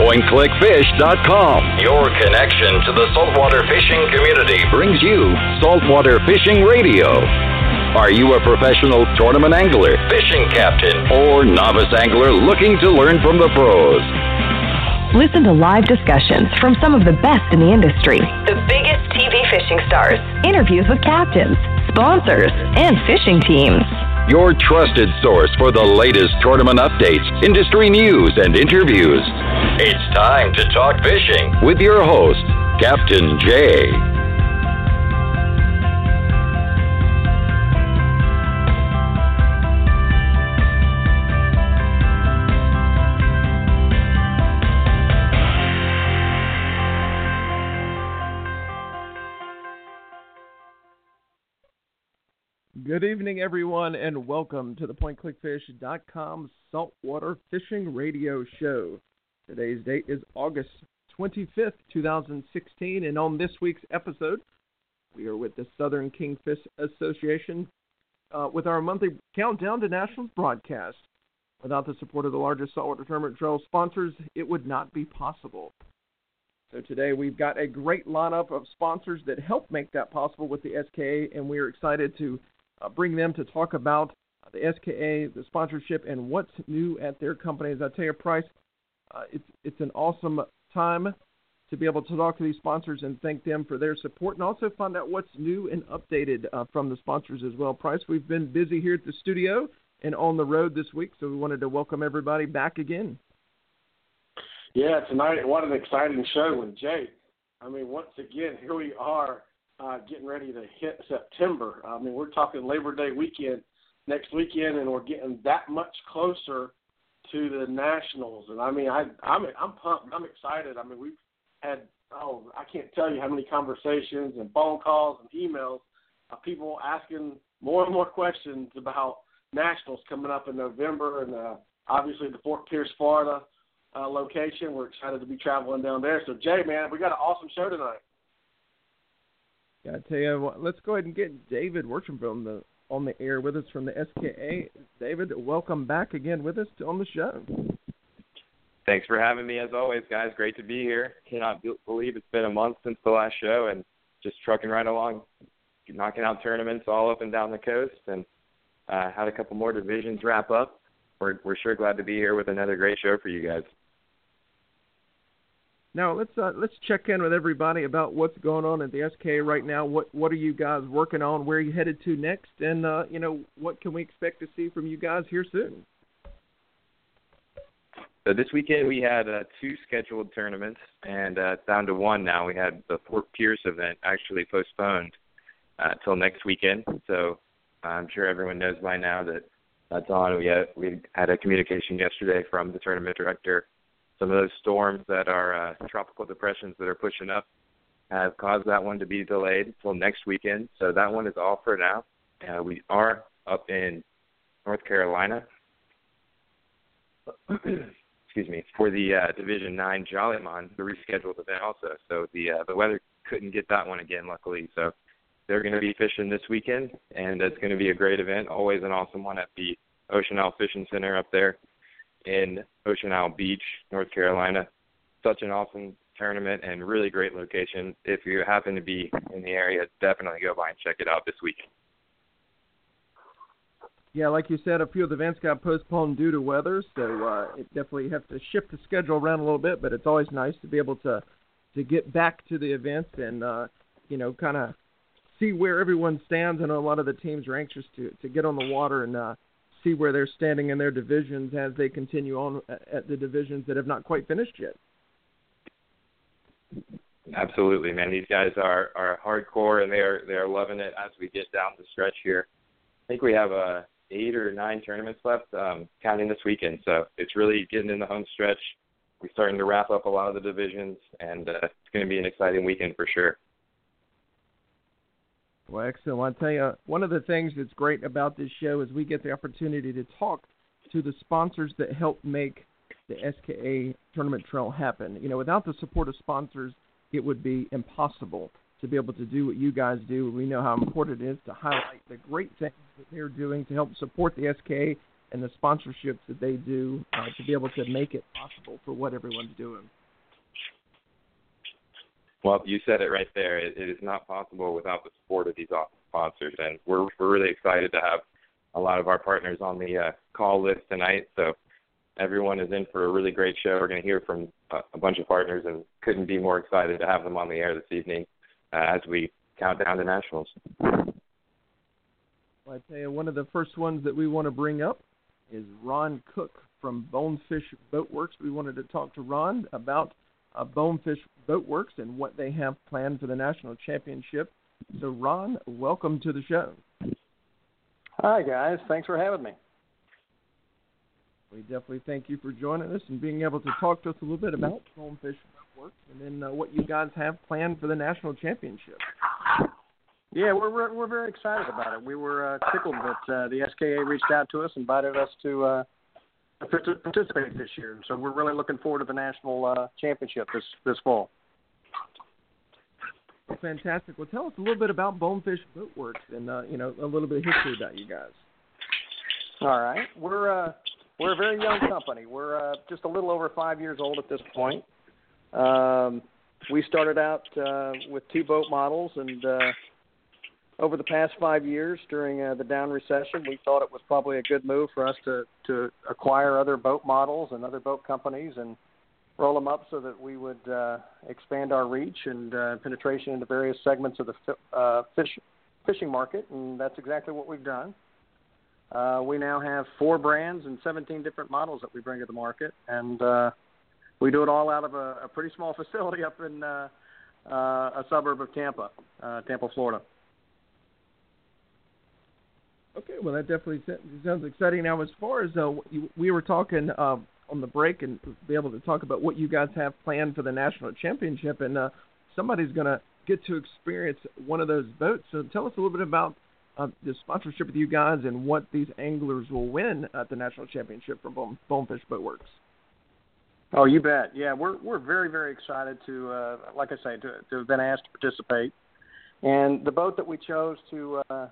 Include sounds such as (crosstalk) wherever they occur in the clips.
PointClickFish.com. Your connection to the saltwater fishing community brings you Saltwater Fishing Radio. Are you a professional tournament angler, fishing captain, or novice angler looking to learn from the pros? Listen to live discussions from some of the best in the industry, the biggest TV fishing stars, interviews with captains, sponsors, and fishing teams. Your trusted source for the latest tournament updates, industry news, and interviews. It's time to talk fishing with your host, Captain Jay. Good evening, everyone, and welcome to the PointClickFish.com Saltwater Fishing Radio Show. Today's date is August 25th, 2016, and on this week's episode, we are with the Southern Kingfish Association uh, with our monthly countdown to national broadcast. Without the support of the largest saltwater tournament trail sponsors, it would not be possible. So today we've got a great lineup of sponsors that help make that possible with the SKA, and we are excited to uh, bring them to talk about the SKA, the sponsorship, and what's new at their company. As I tell you, Price, uh, it's it's an awesome time to be able to talk to these sponsors and thank them for their support, and also find out what's new and updated uh, from the sponsors as well. Price, we've been busy here at the studio and on the road this week, so we wanted to welcome everybody back again. Yeah, tonight, what an exciting show with Jay. I mean, once again, here we are uh, getting ready to hit September. I mean, we're talking Labor Day weekend next weekend, and we're getting that much closer to the Nationals. And I mean, I, I'm I'm pumped. I'm excited. I mean, we've had oh, I can't tell you how many conversations and phone calls and emails of people asking more and more questions about Nationals coming up in November, and uh, obviously the Fort Pierce, Florida uh, location. We're excited to be traveling down there. So, Jay, man, we got an awesome show tonight. I tell you let's go ahead and get David Worsham on the on the air with us from the SKA. David, welcome back again with us on the show. Thanks for having me as always, guys. Great to be here. Cannot believe it's been a month since the last show, and just trucking right along, knocking out tournaments all up and down the coast, and uh, had a couple more divisions wrap up. We're we're sure glad to be here with another great show for you guys. Now let's uh, let's check in with everybody about what's going on at the SK right now. What what are you guys working on? Where are you headed to next? And uh, you know what can we expect to see from you guys here soon? So this weekend we had uh, two scheduled tournaments, and uh, down to one now. We had the Fort Pierce event actually postponed uh, till next weekend. So I'm sure everyone knows by now that that's on. We had we had a communication yesterday from the tournament director some of those storms that are uh, tropical depressions that are pushing up have caused that one to be delayed until next weekend. So that one is all for now. Uh, we are up in North Carolina. (clears throat) Excuse me for the uh, Division Nine Jolly Mon, the rescheduled event also. So the uh, the weather couldn't get that one again, luckily. So they're going to be fishing this weekend, and it's going to be a great event. Always an awesome one at the Ocean Isle Fishing Center up there in Ocean Isle Beach, North Carolina. Such an awesome tournament and really great location. If you happen to be in the area, definitely go by and check it out this week. Yeah, like you said, a few of the events got postponed due to weather, so uh, it definitely have to shift the schedule around a little bit. But it's always nice to be able to to get back to the events and uh, you know kind of see where everyone stands. I know a lot of the teams are anxious to to get on the water and uh, see where they're standing in their divisions as they continue on at the divisions that have not quite finished yet. Absolutely, man. These guys are are hardcore and they are they are loving it as we get down the stretch here. I think we have uh, eight or nine tournaments left, um, counting this weekend. So it's really getting in the home stretch. We're starting to wrap up a lot of the divisions, and uh, it's going to be an exciting weekend for sure. Well, excellent. I tell you, one of the things that's great about this show is we get the opportunity to talk to the sponsors that help make the SKA tournament trail happen. You know, without the support of sponsors, it would be impossible to be able to do what you guys do. We know how important it is to highlight the great things that they're doing to help support the SKA and the sponsorships that they do uh, to be able to make it possible for what everyone's doing. Well, you said it right there. It, it is not possible without the support of these sponsors, and we're we're really excited to have a lot of our partners on the uh, call list tonight. So everyone is in for a really great show. We're going to hear from a, a bunch of partners, and couldn't be more excited to have them on the air this evening uh, as we count down to nationals. Well, I tell you, one of the first ones that we want to bring up is Ron Cook from Bonefish Boatworks. We wanted to talk to Ron about uh, Bonefish Boatworks and what they have planned for the national championship. So, Ron, welcome to the show. Hi, guys. Thanks for having me. We definitely thank you for joining us and being able to talk to us a little bit about Bonefish Boatworks and then uh, what you guys have planned for the national championship. Yeah, we're we're, we're very excited about it. We were uh, tickled that uh, the SKA reached out to us, invited us to uh, participate this year. So we're really looking forward to the national uh, championship this this fall. Fantastic. Well, tell us a little bit about Bonefish Boatworks and uh, you know a little bit of history about you guys. All right, we're uh, we're a very young company. We're uh, just a little over five years old at this point. Um, we started out uh, with two boat models, and uh, over the past five years during uh, the down recession, we thought it was probably a good move for us to to acquire other boat models and other boat companies and roll them up so that we would uh, expand our reach and uh, penetration into various segments of the uh, fish fishing market, and that's exactly what we've done. Uh, we now have four brands and 17 different models that we bring to the market, and uh, we do it all out of a, a pretty small (laughs) facility up in uh, uh, a suburb of Tampa, uh, Tampa, Florida. Okay, well that definitely sounds exciting. Now, as far as uh, we were talking uh, on the break and be able to talk about what you guys have planned for the national championship, and uh, somebody's going to get to experience one of those boats. So tell us a little bit about uh, the sponsorship with you guys and what these anglers will win at the national championship from Bone, Bonefish Boatworks. Oh, you bet. Yeah, we're we're very very excited to, uh, like I say, to, to have been asked to participate. And the boat that we chose to, uh, uh,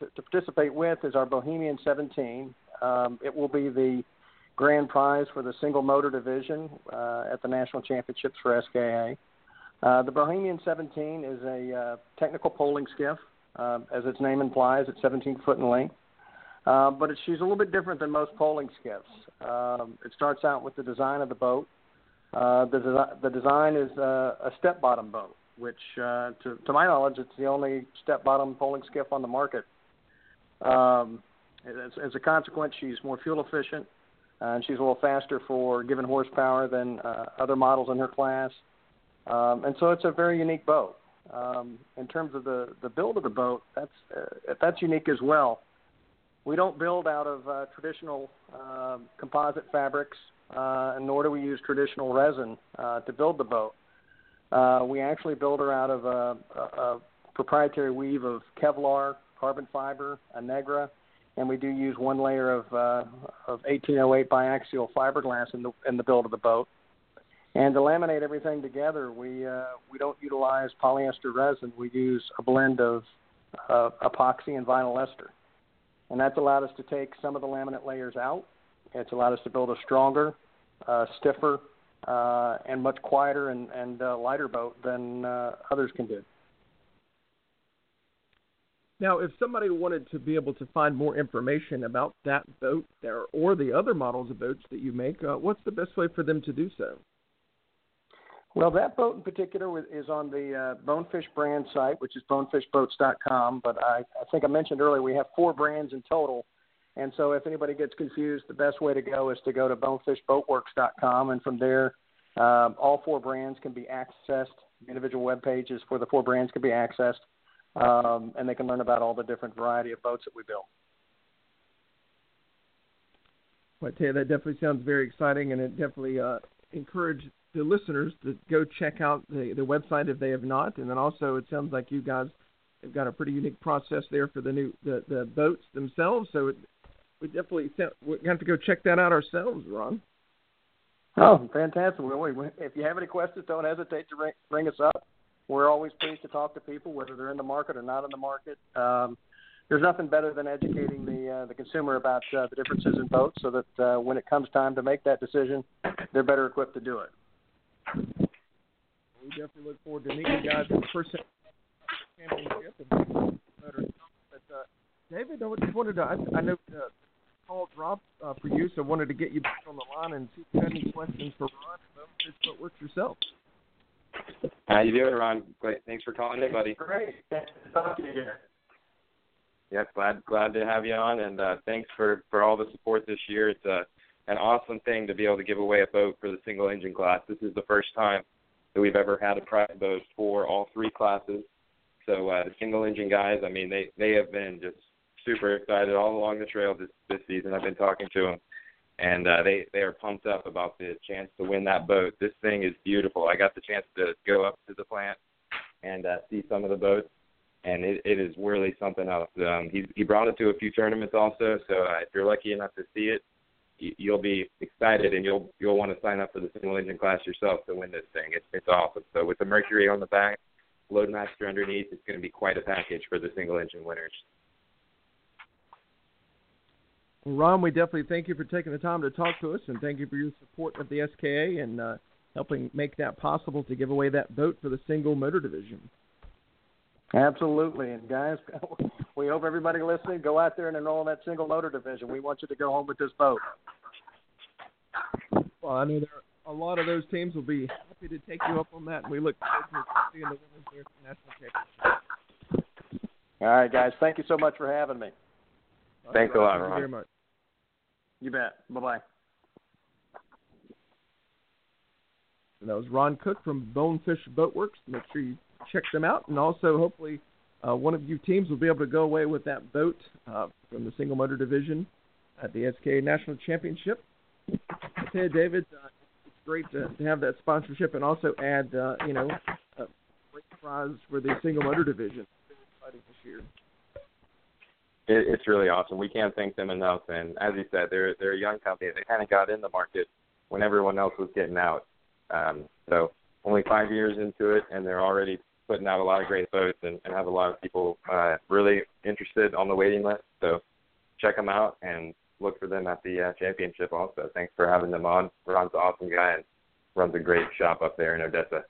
to, to participate with is our Bohemian 17. Um, it will be the grand prize for the single motor division uh, at the national championships for SKA. Uh, the Bohemian 17 is a uh, technical poling skiff, uh, as its name implies. It's 17 foot in length. Uh, but it's, she's a little bit different than most poling skiffs. Um, it starts out with the design of the boat. Uh, the, desi- the design is uh, a step bottom boat which, uh, to, to my knowledge, it's the only step bottom poling skiff on the market. Um, as, as a consequence, she's more fuel efficient, uh, and she's a little faster for given horsepower than uh, other models in her class. Um, and so it's a very unique boat. Um, in terms of the, the build of the boat, that's uh, that's unique as well. We don't build out of uh, traditional uh, composite fabrics, uh, nor do we use traditional resin uh, to build the boat. Uh, we actually build her out of a, a, a proprietary weave of Kevlar, carbon fiber, Innegra, and we do use one layer of, uh, of 1808 biaxial fiberglass in the in the build of the boat. And to laminate everything together, we uh, we don't utilize polyester resin. We use a blend of uh, epoxy and vinyl ester, and that's allowed us to take some of the laminate layers out. It's allowed us to build a stronger, uh, stiffer, uh, and much quieter and, and uh, lighter boat than uh, others can do. Now, if somebody wanted to be able to find more information about that boat there or the other models of boats that you make, uh, what's the best way for them to do so? Well, that boat in particular is on the uh, Bonefish brand site, which is bonefishboats.com. But I, I think I mentioned earlier we have four brands in total and so, if anybody gets confused, the best way to go is to go to bonefishboatworks.com, and from there, um, all four brands can be accessed. Individual web pages for the four brands can be accessed, um, and they can learn about all the different variety of boats that we build. Well, I tell you, that definitely sounds very exciting, and it definitely uh, encourage the listeners to go check out the the website if they have not, and then also it sounds like you guys have got a pretty unique process there for the new the the boats themselves. So it we definitely we have to go check that out ourselves, Ron. Oh, fantastic! Well, if you have any questions, don't hesitate to ring, ring us up. We're always pleased to talk to people, whether they're in the market or not in the market. Um, there's nothing better than educating the uh, the consumer about uh, the differences in boats, so that uh, when it comes time to make that decision, they're better equipped to do it. We definitely look forward to meeting you guys in person championship and but uh, David, I just wanted to I, I know uh, call dropped uh, for you, so I wanted to get you back on the line and see if you had any questions for Ron and Boatworks yourself. How you doing, Ron? Great. Thanks for calling in, buddy. Great. Thanks for talking to you. Yes, glad glad to have you on, and uh, thanks for for all the support this year. It's a an awesome thing to be able to give away a boat for the single engine class. This is the first time that we've ever had a prize boat for all three classes. So uh, the single engine guys, I mean, they they have been just super excited all along the trail this this season. I've been talking to them, and uh, they they are pumped up about the chance to win that boat. This thing is beautiful. I got the chance to go up to the plant and uh, see some of the boats, and it, it is really something else. Um, he he brought it to a few tournaments also, so uh, if you're lucky enough to see it, you, you'll be excited and you'll you'll want to sign up for the single engine class yourself to win this thing. It's it's awesome. So with the Mercury on the back, Loadmaster underneath, it's going to be quite a package for the single engine winners. Well, Ron, we definitely thank you for taking the time to talk to us, and thank you for your support of the SKA and uh, helping make that possible to give away that boat for the single motor division. Absolutely. And guys, (laughs) we hope everybody listening go out there and enroll in that single motor division. We want you to go home with this boat. Well, I know there are a lot of those teams will be happy to take you up on that, and we look forward to seeing the winners there at the national championship. All right, guys. Thank you so much for having me. Thanks right, a lot, thank Ron. You very much. You bet. Bye bye. And that was Ron Cook from Bonefish Boatworks. Make sure you check them out, and also hopefully uh, one of you teams will be able to go away with that boat uh, from the single motor division at the SKA National Championship. I tell you, David, uh, it's great to, to have that sponsorship and also add, uh, you know, a great prize for the single motor division. It's exciting this year. It, it's really awesome. We can't thank them enough. And as you said, they're they're a young company. They kind of got in the market when everyone else was getting out. Um, so only five years into it, and they're already putting out a lot of great boats and, and have a lot of people uh, really interested on the waiting list. So check them out and look for them at the uh, championship. Also, thanks for having them on. Ron's an awesome guy and runs a great shop up there in Odessa.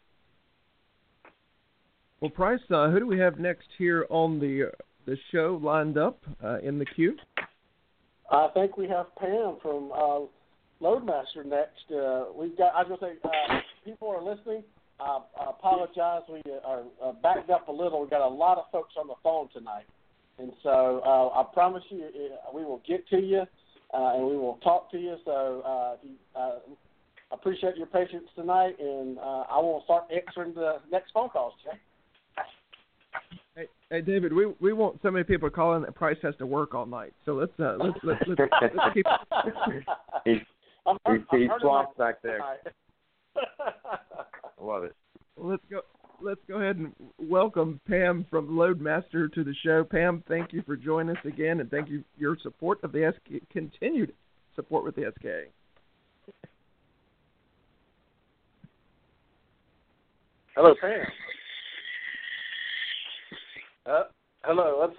Well, Price, uh, who do we have next here on the the show lined up uh, in the queue? I think we have Pam from uh, Loadmaster next. Uh, we've got. I was gonna say, uh, people are listening. Uh, I apologize. We are uh, backed up a little. We've got a lot of folks on the phone tonight, and so uh, I promise you, uh, we will get to you, uh, and we will talk to you. So uh, if you, uh, appreciate your patience tonight, and uh, I will start answering the next phone calls, Jay. Hey, hey, David, we we want so many people calling that Price has to work all night. So let's uh, let's let's, let's, let's (laughs) keep. He's I'm, he's, I'm he's swamped back there. (laughs) I love it. Let's go. Let's go ahead and welcome Pam from Loadmaster to the show. Pam, thank you for joining us again, and thank you for your support of the SK, continued support with the SKA. Hello, Pam. Uh, hello. Let's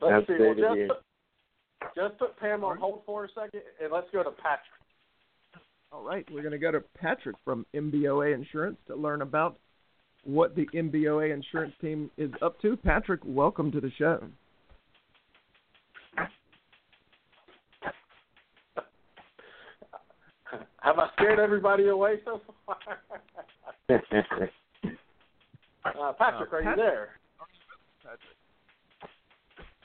let's That's see. Well, just here. put, just put Pam on hold for a second, and let's go to Patrick. All right, we're going to go to Patrick from NBOA Insurance to learn about what the NBOA Insurance team is up to. Patrick, welcome to the show. (laughs) Have I scared everybody away so far? (laughs) uh, Patrick, Uh, are you Pat- there? Patrick.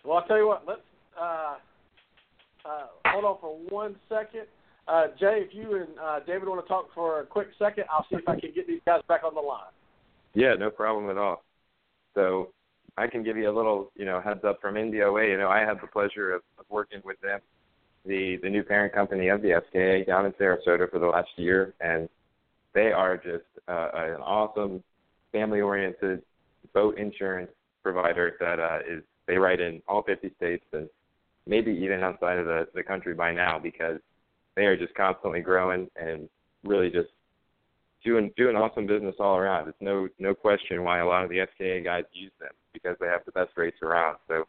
Well, I'll tell you what. Let's uh, uh, hold on for one second. Uh, Jay, if you and uh, David want to talk for a quick second, I'll see if I can get these guys back on the line. Yeah, no problem at all. So I can give you a little, you know, heads up from NBOA. You know, I had the pleasure of, of working with them, the the new parent company of the SKA down in Sarasota for the last year, and they are just uh, an awesome family-oriented boat insurance provider that uh, is they write in all 50 states and maybe even outside of the the country by now because they are just constantly growing and really just doing doing awesome business all around. It's no no question why a lot of the SKA guys use them because they have the best rates around. So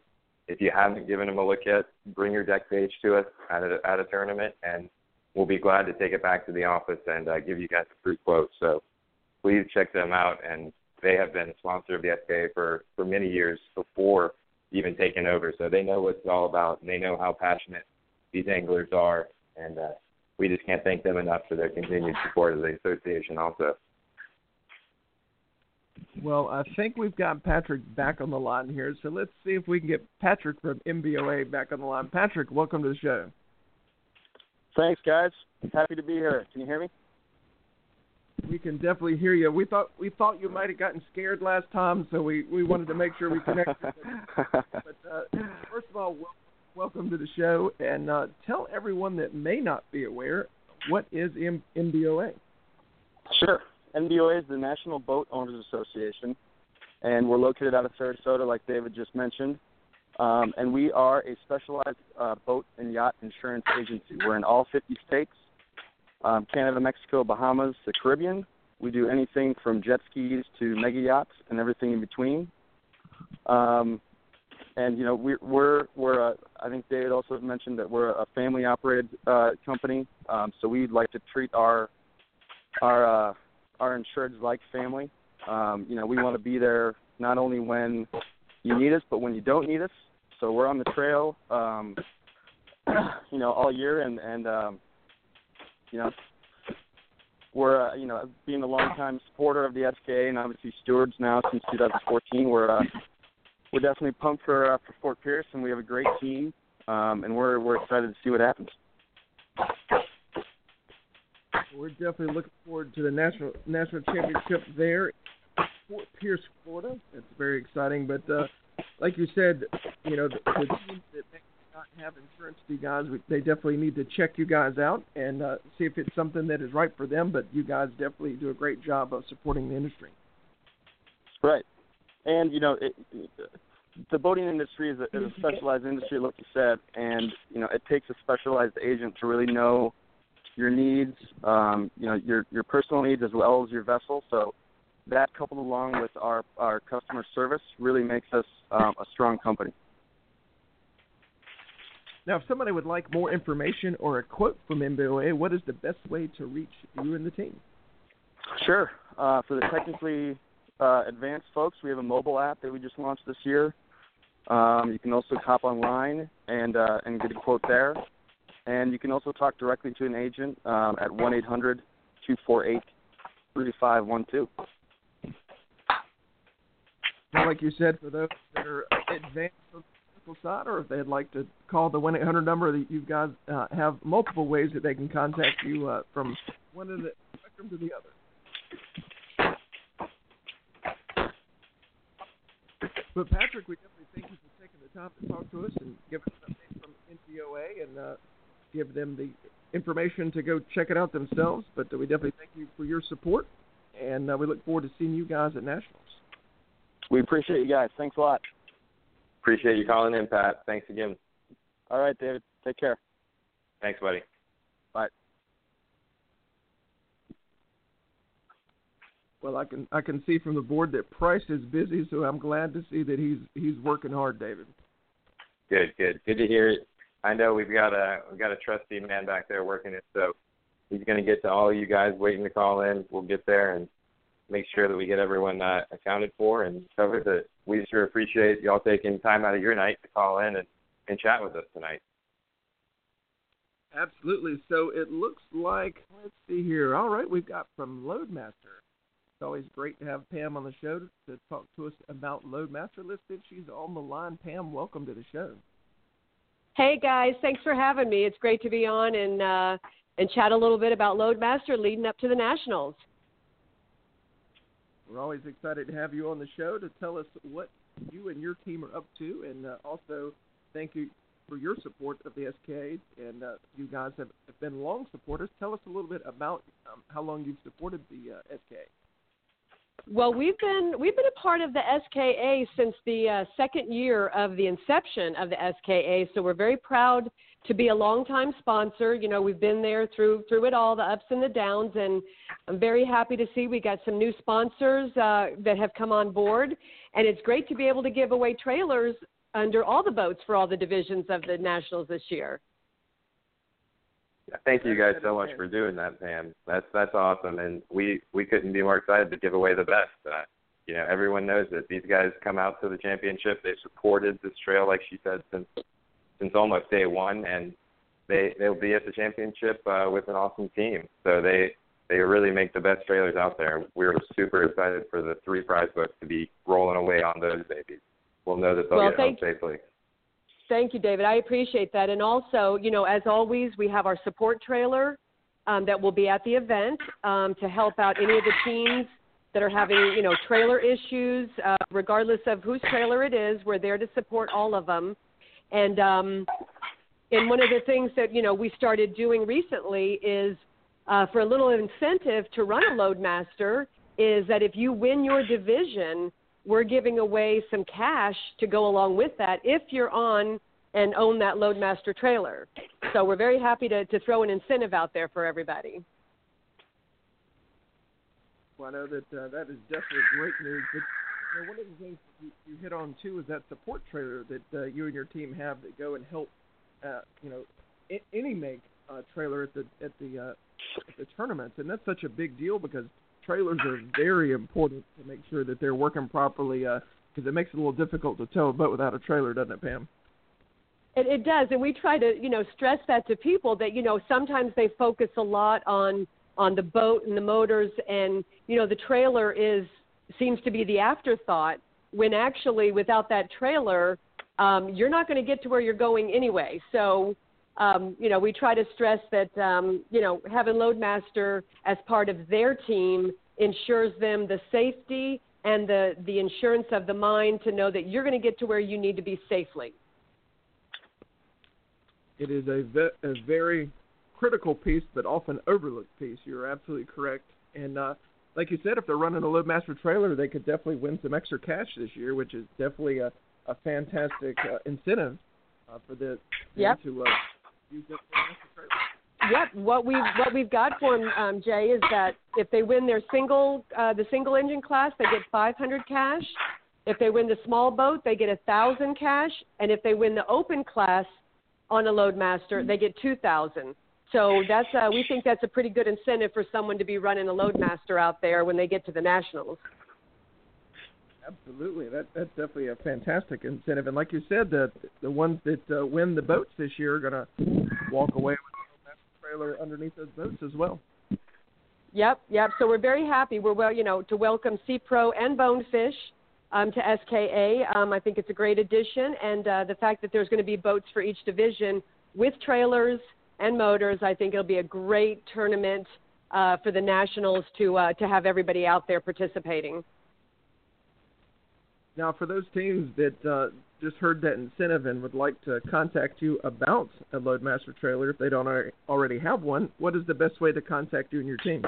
if you haven't given them a look yet, bring your deck page to us at a, at a tournament, and we'll be glad to take it back to the office and uh, give you guys a free quote. So please check them out. And they have been a sponsor of the SKA for for many years before even taking over. So they know what it's all about, and they know how passionate these anglers are, and uh, we just can't thank them enough for their continued support of the association. Also. Well, I think we've got Patrick back on the line here, so let's see if we can get Patrick from NBOA back on the line. Patrick, welcome to the show. Thanks, guys. Happy to be here. Can you hear me? We can definitely hear you. We thought we thought you might have gotten scared last time, so we we wanted to make sure we connected. (laughs) but uh, first of all, welcome to the show, and uh, tell everyone that may not be aware what is M- NBOA. Sure. NBOA is the National Boat Owners Association, and we're located out of Sarasota, like David just mentioned. Um, and we are a specialized uh, boat and yacht insurance agency. We're in all 50 states um, Canada, Mexico, Bahamas, the Caribbean. We do anything from jet skis to mega yachts and everything in between. Um, and you know we're we're we're a, I think David also mentioned that we're a family operated uh, company. Um, so we'd like to treat our our uh, our insureds like family. Um, you know we want to be there not only when you need us, but when you don't need us. So we're on the trail, um, (clears throat) you know, all year, and and um, you know, we're uh, you know being a longtime supporter of the SKA and obviously stewards now since 2014. We're uh, we're definitely pumped for uh, for Fort Pierce, and we have a great team, um, and we're we're excited to see what happens. We're definitely looking forward to the national national championship there, Fort Pierce, Florida. It's very exciting. But uh, like you said, you know the, the teams that make not have insurance you guys, they definitely need to check you guys out and uh, see if it's something that is right for them. But you guys definitely do a great job of supporting the industry. Right, and you know, it, the boating industry is a, is a specialized industry, like you said, and you know, it takes a specialized agent to really know your needs, um, you know, your your personal needs as well as your vessel. So that coupled along with our our customer service really makes us um, a strong company. Now, if somebody would like more information or a quote from NBOA, what is the best way to reach you and the team? Sure. Uh, for the technically uh, advanced folks, we have a mobile app that we just launched this year. Um, you can also hop online and uh, and get a quote there, and you can also talk directly to an agent um, at one eight hundred two four eight three five one two. Like you said, for those that are advanced side, or if they'd like to call the 1 800 number, that you guys uh, have multiple ways that they can contact you uh, from one end of the spectrum to the other. But Patrick, we definitely thank you for taking the time to talk to us and give us an update from NBOA and uh, give them the information to go check it out themselves. But uh, we definitely thank you for your support, and uh, we look forward to seeing you guys at Nationals. We appreciate you guys. Thanks a lot. Appreciate you calling in, Pat. Thanks again. All right, David. Take care. Thanks, buddy. Bye. Well, I can I can see from the board that Price is busy, so I'm glad to see that he's he's working hard, David. Good, good, good to hear it. I know we've got a we've got a trusty man back there working it, so he's going to get to all you guys waiting to call in. We'll get there and make sure that we get everyone uh, accounted for and covered. That we sure appreciate y'all taking time out of your night to call in and, and chat with us tonight. Absolutely. So it looks like let's see here. All right, we've got from Loadmaster. It's always great to have Pam on the show to, to talk to us about Loadmaster. Let's if she's on the line. Pam, welcome to the show. Hey guys, thanks for having me. It's great to be on and uh, and chat a little bit about Loadmaster leading up to the Nationals. We're always excited to have you on the show to tell us what you and your team are up to, and uh, also thank you for your support of the SK. And uh, you guys have, have, been long supporters. Tell us a little bit about um, how long you've supported the uh, SK. Well, we've been we've been a part of the SKA since the uh, second year of the inception of the SKA. So we're very proud to be a longtime sponsor. You know, we've been there through through it all, the ups and the downs, and I'm very happy to see we got some new sponsors uh, that have come on board, and it's great to be able to give away trailers under all the boats for all the divisions of the nationals this year. Yeah, thank you guys so much for doing that, Pam. That's that's awesome, and we we couldn't be more excited to give away the best. Uh, you know, everyone knows that these guys come out to the championship. They've supported this trail, like she said, since since almost day one, and they they'll be at the championship uh, with an awesome team. So they they really make the best trailers out there. We're super excited for the three prize books to be rolling away on those babies. We'll know that they'll well, get home safely. Thank you, David. I appreciate that. And also, you know, as always, we have our support trailer um, that will be at the event um, to help out any of the teams that are having, you know, trailer issues. Uh, regardless of whose trailer it is, we're there to support all of them. And um, and one of the things that you know we started doing recently is uh, for a little incentive to run a Loadmaster is that if you win your division, we're giving away some cash to go along with that if you're on and own that Loadmaster trailer. So we're very happy to, to throw an incentive out there for everybody. Well, I know that uh, that is definitely great news. But know, one of the things you, you hit on too is that support trailer that uh, you and your team have that go and help, uh, you know, I- any make uh, trailer at the at the uh, at the tournaments, and that's such a big deal because trailers are very important to make sure that they're working properly. Because uh, it makes it a little difficult to tow a boat without a trailer, doesn't it, Pam? It, it does, and we try to, you know, stress that to people that you know sometimes they focus a lot on on the boat and the motors, and you know the trailer is seems to be the afterthought. When actually, without that trailer, um, you're not going to get to where you're going anyway. So um, you know, we try to stress that, um, you know, having Loadmaster as part of their team ensures them the safety and the, the insurance of the mind to know that you're going to get to where you need to be safely. It is a, ve- a very critical piece, but often overlooked piece. You're absolutely correct. And uh, like you said, if they're running a Loadmaster trailer, they could definitely win some extra cash this year, which is definitely a, a fantastic uh, incentive uh, for the yep. to uh, Yep. What we've what we've got for them, um, Jay, is that if they win their single uh, the single engine class, they get 500 cash. If they win the small boat, they get a thousand cash, and if they win the open class on a Loadmaster, they get 2,000. So that's uh, we think that's a pretty good incentive for someone to be running a Loadmaster out there when they get to the nationals. Absolutely, that that's definitely a fantastic incentive. And like you said, the the ones that uh, win the boats this year are going to walk away with a loadmaster trailer underneath those boats as well. Yep, yep. So we're very happy. We're well, you know, to welcome Sea Pro and Bonefish um, to SKA. Um, I think it's a great addition, and uh, the fact that there's going to be boats for each division with trailers and motors, I think it'll be a great tournament uh, for the nationals to uh, to have everybody out there participating. Now, for those teams that uh, just heard that incentive and would like to contact you about a Loadmaster trailer if they don't already have one, what is the best way to contact you and your team?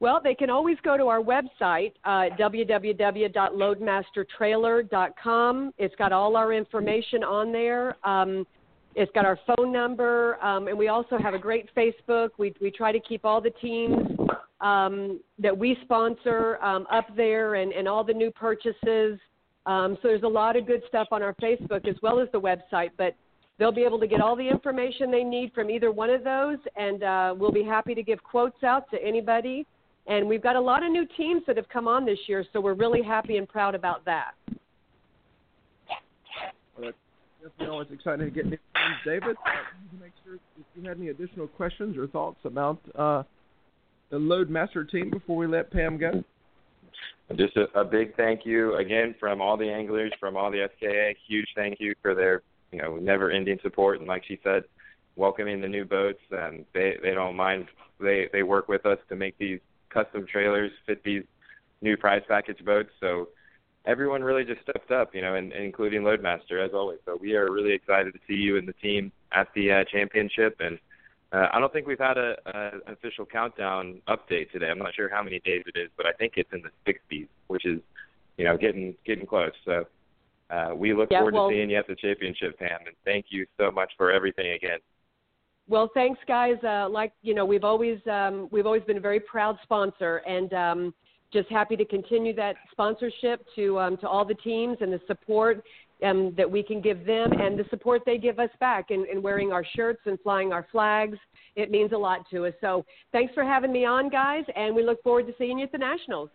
Well, they can always go to our website, uh, www.loadmastertrailer.com. It's got all our information on there. Um, it's got our phone number, um, and we also have a great Facebook. We, we try to keep all the teams um, that we sponsor um, up there and, and all the new purchases. Um, so there's a lot of good stuff on our Facebook as well as the website, but they'll be able to get all the information they need from either one of those, and uh, we'll be happy to give quotes out to anybody. And we've got a lot of new teams that have come on this year, so we're really happy and proud about that. Definitely always exciting to get new teams. David, uh, make sure if you had any additional questions or thoughts about uh, the Loadmaster team before we let Pam go? Just a, a big thank you again from all the anglers, from all the SKA. Huge thank you for their you know never-ending support, and like she said, welcoming the new boats. And they they don't mind. They they work with us to make these custom trailers fit these new prize package boats. So everyone really just stepped up, you know, and, and including Loadmaster as always. So we are really excited to see you and the team at the uh, championship and uh, I don't think we've had a, a an official countdown update today. I'm not sure how many days it is, but I think it's in the 60s, which is, you know, getting getting close. So uh, we look yeah, forward well, to seeing you at the championship, Pam, and thank you so much for everything again. Well, thanks, guys. Uh, like you know, we've always um, we've always been a very proud sponsor, and um, just happy to continue that sponsorship to um, to all the teams and the support. um, that we can give them and the support they give us back in, in wearing our shirts and flying our flags. It means a lot to us. So thanks for having me on, guys, and we look forward to seeing you at the Nationals.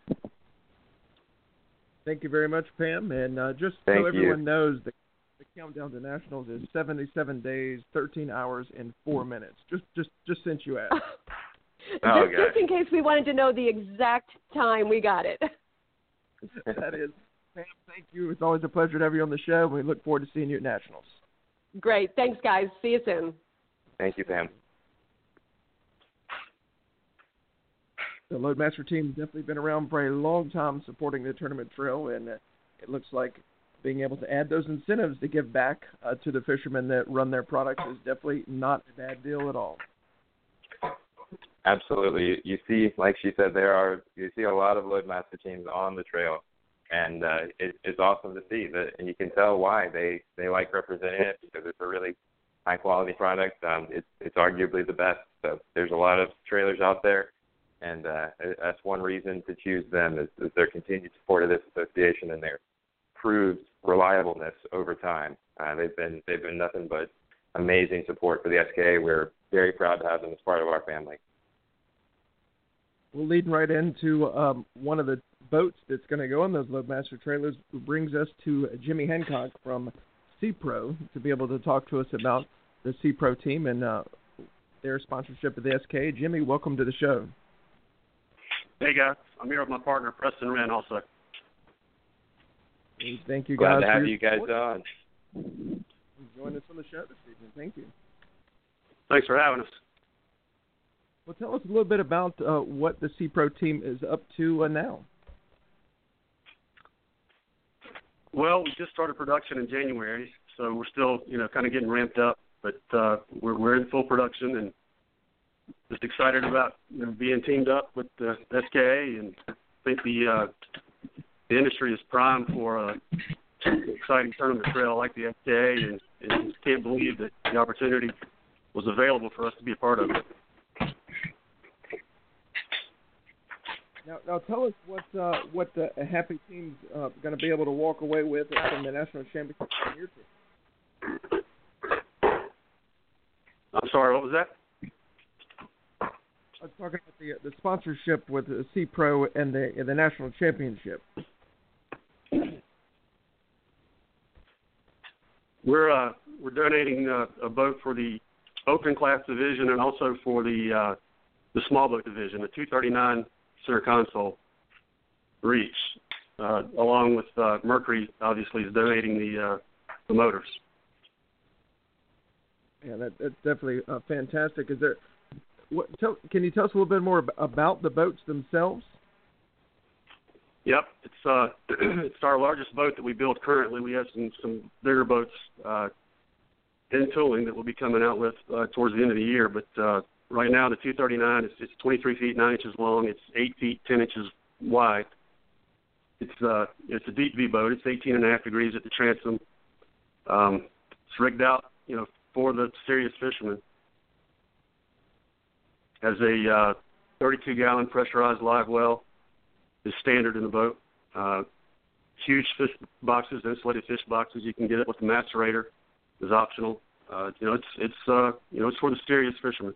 Thank you very much, Pam. And uh, just Thank so everyone you. knows, the, the countdown to nationals is 77 days, 13 hours, and four minutes. Just, just, just since you asked. (laughs) Oh, just, just in case we wanted to know the exact time we got it. (laughs) that is, Pam. Thank you. It's always a pleasure to have you on the show. We look forward to seeing you at nationals. Great. Thanks, guys. See you soon. Thank you, Pam. The Loadmaster team has definitely been around for a long time supporting the tournament trail, and uh, it looks like being able to add those incentives to give back uh, to the fishermen that run their products is definitely not a bad deal at all. Absolutely. You, see, like she said, there are you see a lot of Loadmaster teams on the trail, and uh, it, it's awesome to see that, and you can tell why they they like representing it because it's a really high quality product. Um, it's it's arguably the best. So there's a lot of trailers out there, and uh, that's one reason to choose them is, is their continued support of this association and their proved reliableness over time. Uh, they've been they've been nothing but amazing support for the SKA. We're very proud to have them as part of our family. We're leading right into um, one of the boats that's going to go on those Loadmaster trailers. Brings us to Jimmy Hancock from SeaPro to be able to talk to us about the SeaPro team and uh, their sponsorship of the SK. Jimmy, welcome to the show. Hey guys, I'm here with my partner Preston Wren also. Thank you Glad guys. to have you guys support. on. Join us on the show this evening. Thank you. Thanks for having us. Well, tell us a little bit about uh, what the SeaPro team is up to uh, now. Well, we just started production in January, so we're still, you know, kind of getting ramped up, but uh, we're we're in full production and just excited about you know, being teamed up with the SKA, and I think the uh, the industry is primed for a exciting tournament trail like the SKA, and, and can't believe that the opportunity was available for us to be a part of it. Now, now tell us what uh, what the Happy team's uh, going to be able to walk away with from the national championship in team. I'm sorry, what was that? I was talking about the the sponsorship with the Sea Pro and the and the national championship. We're uh, we're donating uh, a boat for the open class division and also for the uh, the small boat division, the 239 center console reach, uh, along with uh, Mercury. Obviously, is donating the uh, the motors. Yeah, that, that's definitely uh, fantastic. Is there? What, tell, can you tell us a little bit more ab- about the boats themselves? Yep, it's uh, (clears throat) it's our largest boat that we build currently. We have some some bigger boats uh, in tooling that we'll be coming out with uh, towards the end of the year. But uh, right now, the 239 is it's 23 feet 9 inches long. It's 8 feet 10 inches wide. It's uh, it's a deep V boat. It's 18 and a half degrees at the transom. Um, it's rigged out, you know, for the serious fishermen. Has a uh, 32 gallon pressurized live well is standard in the boat. Uh, huge fish boxes, insulated fish boxes. You can get it with the macerator. is optional. Uh, you know, it's it's uh, you know it's for the serious fishermen.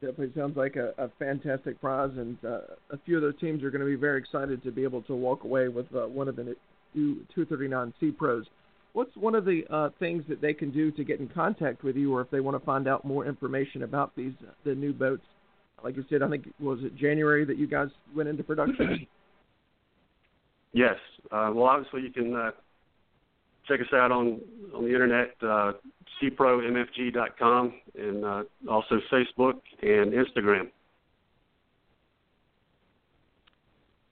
Definitely sounds like a, a fantastic prize, and uh, a few of those teams are going to be very excited to be able to walk away with uh, one of the new 239 Sea Pros. What's one of the uh, things that they can do to get in contact with you, or if they want to find out more information about these the new boats? Like you said, I think was it January that you guys went into production. (clears throat) Yes. Uh, well, obviously you can uh, check us out on on the internet, uh, seapromfg.com, and uh, also Facebook and Instagram.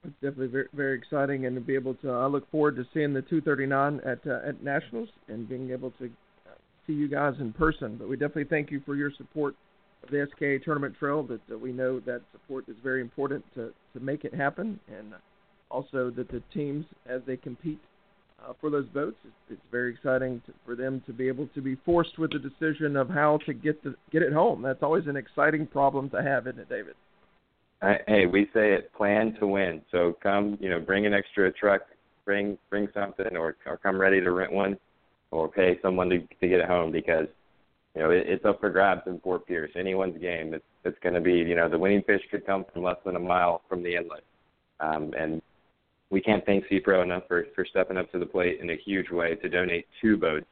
It's definitely very, very exciting, and to be able to, I look forward to seeing the 239 at uh, at nationals and being able to see you guys in person. But we definitely thank you for your support of the SKA Tournament Trail. That uh, we know that support is very important to to make it happen, and also that the teams as they compete uh, for those boats, it's, it's very exciting to, for them to be able to be forced with the decision of how to get the get it home. That's always an exciting problem to have, isn't it, David? I, hey, we say it plan to win. So come, you know, bring an extra truck bring bring something or or come ready to rent one or pay someone to to get it home because you know it, it's up for grabs in Fort Pierce. Anyone's game. It's it's going to be you know the winning fish could come from less than a mile from the inlet, um, and we can't thank Sea Pro enough for for stepping up to the plate in a huge way to donate two boats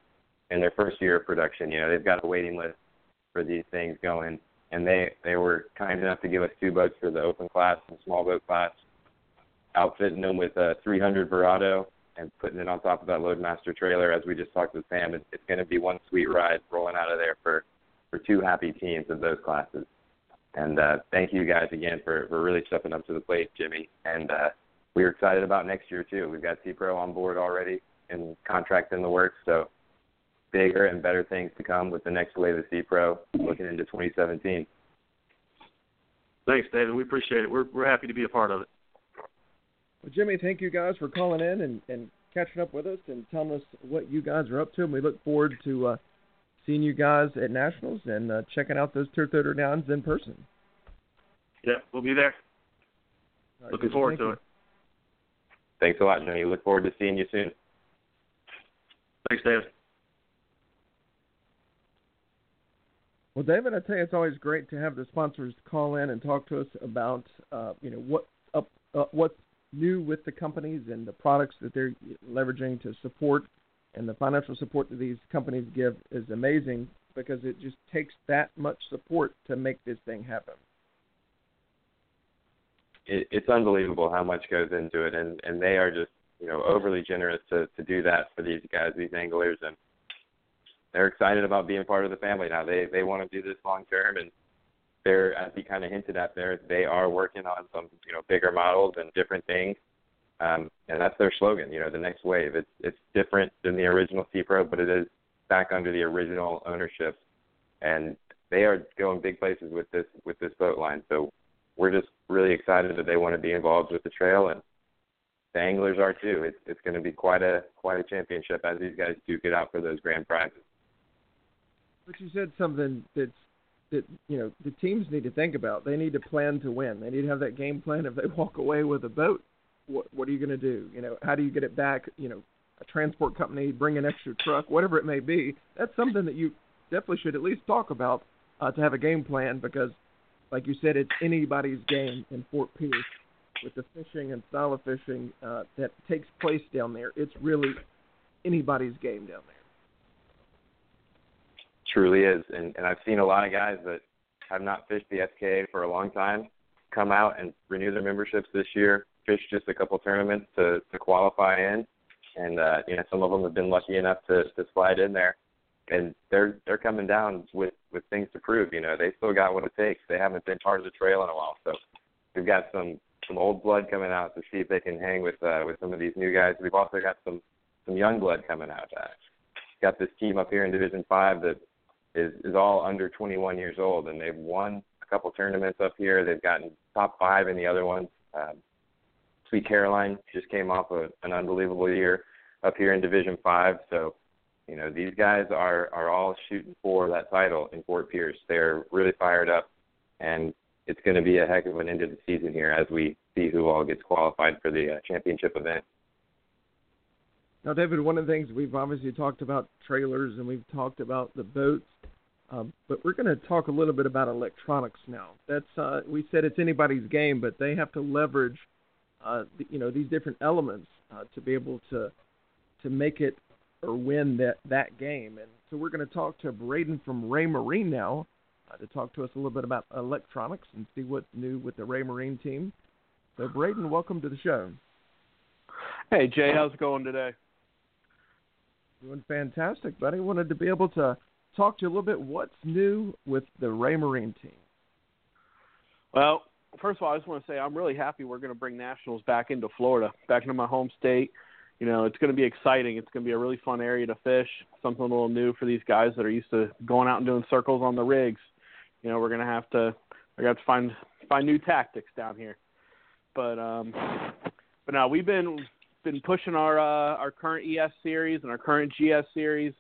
in their first year of production. You know they've got a waiting list for these things going, and they they were kind enough to give us two boats for the open class and small boat class, outfitting them with a 300 Verado and putting it on top of that Loadmaster trailer. As we just talked with Sam, it's, it's going to be one sweet ride rolling out of there for for two happy teams of those classes. And uh, thank you guys again for for really stepping up to the plate, Jimmy. And uh, we're excited about next year too. We've got Sea Pro on board already and contract in the works, so bigger and better things to come with the next wave of Sea Pro looking into 2017. Thanks, David. We appreciate it. We're we're happy to be a part of it. Well, Jimmy, thank you guys for calling in and, and catching up with us and telling us what you guys are up to. And we look forward to uh, seeing you guys at Nationals and uh, checking out those Turf Downs in person. Yeah, we'll be there. Right, Looking forward to you. it. Thanks a lot, Jimmy. Look forward to seeing you soon. Thanks, David. Well, David, I tell you, it's always great to have the sponsors call in and talk to us about, uh, you know, what up, uh, what's new with the companies and the products that they're leveraging to support, and the financial support that these companies give is amazing because it just takes that much support to make this thing happen. It, it's unbelievable how much goes into it, and and they are just you know overly generous to to do that for these guys, these anglers, and they're excited about being part of the family now. They they want to do this long term, and they're as he kind of hinted at there, they are working on some you know bigger models and different things, um, and that's their slogan. You know, the next wave. It's it's different than the original Sea Pro, but it is back under the original ownership, and they are going big places with this with this boat line. So we're just really excited that they want to be involved with the trail, and the anglers are too. It's it's going to be quite a quite a championship as these guys do get out for those grand prizes. But you said something that's that you know the teams need to think about. They need to plan to win. They need to have that game plan. If they walk away with a boat, what what are you going to do? You know, how do you get it back? You know, a transport company bring an extra truck, whatever it may be. That's something that you definitely should at least talk about uh, to have a game plan because, like you said, it's anybody's game in Fort Pierce with the fishing and style fishing uh, that takes place down there. It's really anybody's game down there truly is. And, and I've seen a lot of guys that have not fished the SKA for a long time come out and renew their memberships this year, fish just a couple tournaments to, to qualify in. And, uh, you know, some of them have been lucky enough to, to slide in there. And they're they're coming down with with things to prove. You know, they still got what it takes. They haven't been part of the trail in a while, so we've got some some old blood coming out to see if they can hang with uh, with some of these new guys. We've also got some some young blood coming out. Uh, got this team up here in Division Five that is is all under 21 years old, and they've won a couple tournaments up here. They've gotten top five in the other ones. Um, Sweet Caroline just came off a, an unbelievable year up here in Division Five. So, you know, these guys are are all shooting for that title in Fort Pierce. They're really fired up, and it's going to be a heck of an end of the season here as we see who all gets qualified for the uh, championship event. Now, David, one of the things we've obviously talked about trailers and we've talked about the boats, um, but we're going to talk a little bit about electronics now. That's uh, we said it's anybody's game, but they have to leverage, uh, you know, these different elements uh, to be able to to make it or win that that game. And so we're going to talk to Braden from Raymarine now uh, to talk to us a little bit about electronics and see what's new with the Raymarine team. So, Braden, welcome to the show. Hey, Jay, how's it going today? Doing fantastic, buddy. Wanted to be able to talk to you a little bit. What's new with the Raymarine team? Well, first of all, I just want to say I'm really happy we're going to bring nationals back into Florida, back into my home state. You know, it's going to be exciting. It's going to be a really fun area to fish. Something a little new for these guys that are used to going out and doing circles on the rigs. You know, we're going to have to we're going to to find find new tactics down here. But um, but now we've been been pushing our uh, our current ES series and our current GS series.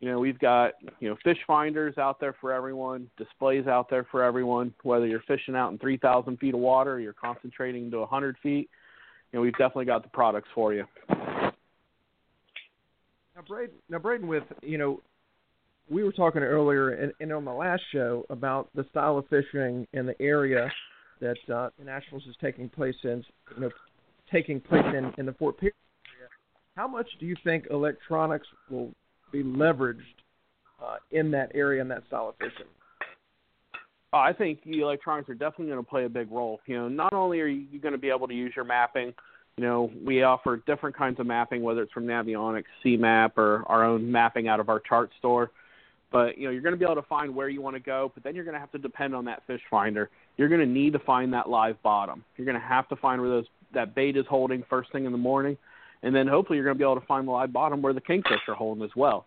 You know, we've got you know fish finders out there for everyone, displays out there for everyone. Whether you're fishing out in 3,000 feet of water, or you're concentrating to 100 feet, you know we've definitely got the products for you. Now, Braden, now Braden, with you know, we were talking earlier and, and on the last show about the style of fishing and the area that uh, the Nationals is taking place in, you know, taking place in in the Fort Pierce area. How much do you think electronics will be leveraged uh, in that area in that style of fishing? I think the electronics are definitely going to play a big role. You know, not only are you going to be able to use your mapping, you know, we offer different kinds of mapping, whether it's from Navionics, CMAP, or our own mapping out of our chart store. But you know, you're going to be able to find where you want to go, but then you're going to have to depend on that fish finder. You're going to need to find that live bottom. You're going to have to find where those that bait is holding first thing in the morning, and then hopefully you're going to be able to find the live bottom where the kingfish are holding as well.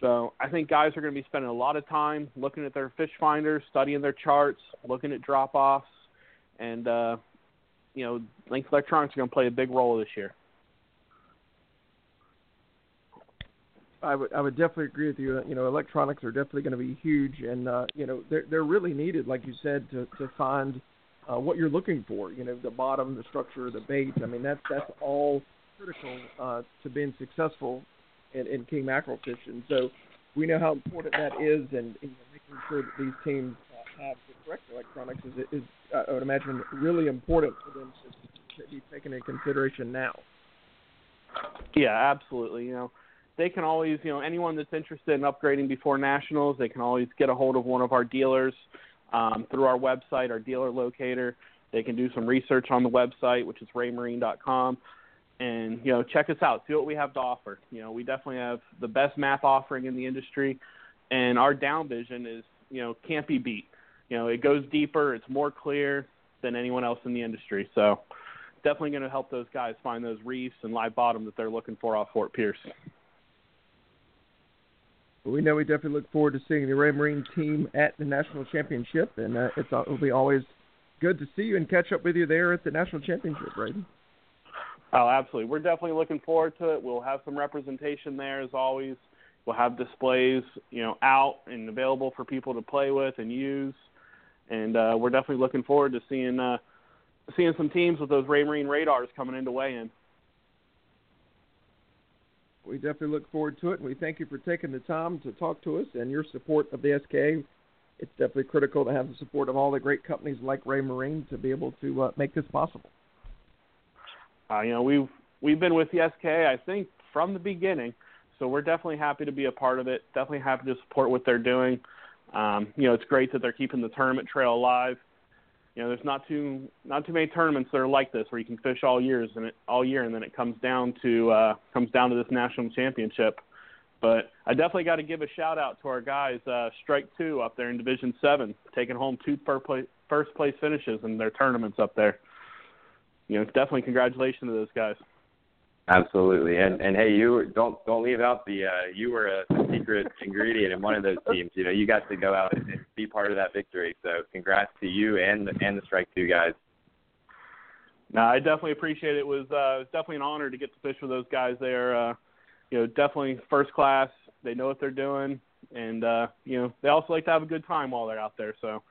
So I think guys are going to be spending a lot of time looking at their fish finders, studying their charts, looking at drop offs, and uh, you know, Link Electronics are going to play a big role this year. I would I would definitely agree with you. You know, electronics are definitely going to be huge, and uh, you know they're they're really needed, like you said, to to find uh, what you're looking for. You know, the bottom, the structure, the bait. I mean, that's that's all critical uh, to being successful in, in king mackerel fishing. So we know how important that is, and, and making sure that these teams have the correct electronics is, is uh, I would imagine really important for them to, be taken into consideration now. Yeah, absolutely. You know, they can always, you know, anyone that's interested in upgrading before nationals, they can always get a hold of one of our dealers um, through our website, our dealer locator. They can do some research on the website, which is raymarine.com and you know check us out see what we have to offer you know we definitely have the best map offering in the industry and our down vision is you know can't be beat you know it goes deeper it's more clear than anyone else in the industry so definitely going to help those guys find those reefs and live bottom that they're looking for off fort pierce we know we definitely look forward to seeing the Raymarine team at the national championship, and uh, it's, it'll be always good to see you and catch up with you there at the national championship, Braden. Oh, absolutely. We're definitely looking forward to it. We'll have some representation there as always. We'll have displays, you know, out and available for people to play with and use. And uh, we're definitely looking forward to seeing uh, seeing some teams with those Raymarine radars coming into weigh in. We definitely look forward to it, and we thank you for taking the time to talk to us and your support of the SKA. It's definitely critical to have the support of all the great companies like Raymarine to be able to uh, make this possible. Uh, you know, we've we've been with the SKA, I think, from the beginning. So we're definitely happy to be a part of it. Definitely happy to support what they're doing. Um, you know, it's great that they're keeping the tournament trail alive. You know, there's not too not too many tournaments that are like this where you can fish all years and it all year, and then it comes down to uh, comes down to this national championship. But I definitely got to give a shout out to our guys, uh, Strike Two up there in Division Seven, taking home two first place finishes in their tournaments up there you know, definitely congratulations to those guys. Absolutely, and and hey, you don't don't leave out the uh, you were a secret ingredient in one of those teams. You know, you got to go out and be part of that victory. So, congrats to you and the, and the Strike Two guys. No, I definitely appreciate it. It was uh, it was definitely an honor to get to fish with those guys. They're uh, you know definitely first class. They know what they're doing, and uh, you know they also like to have a good time while they're out there. So,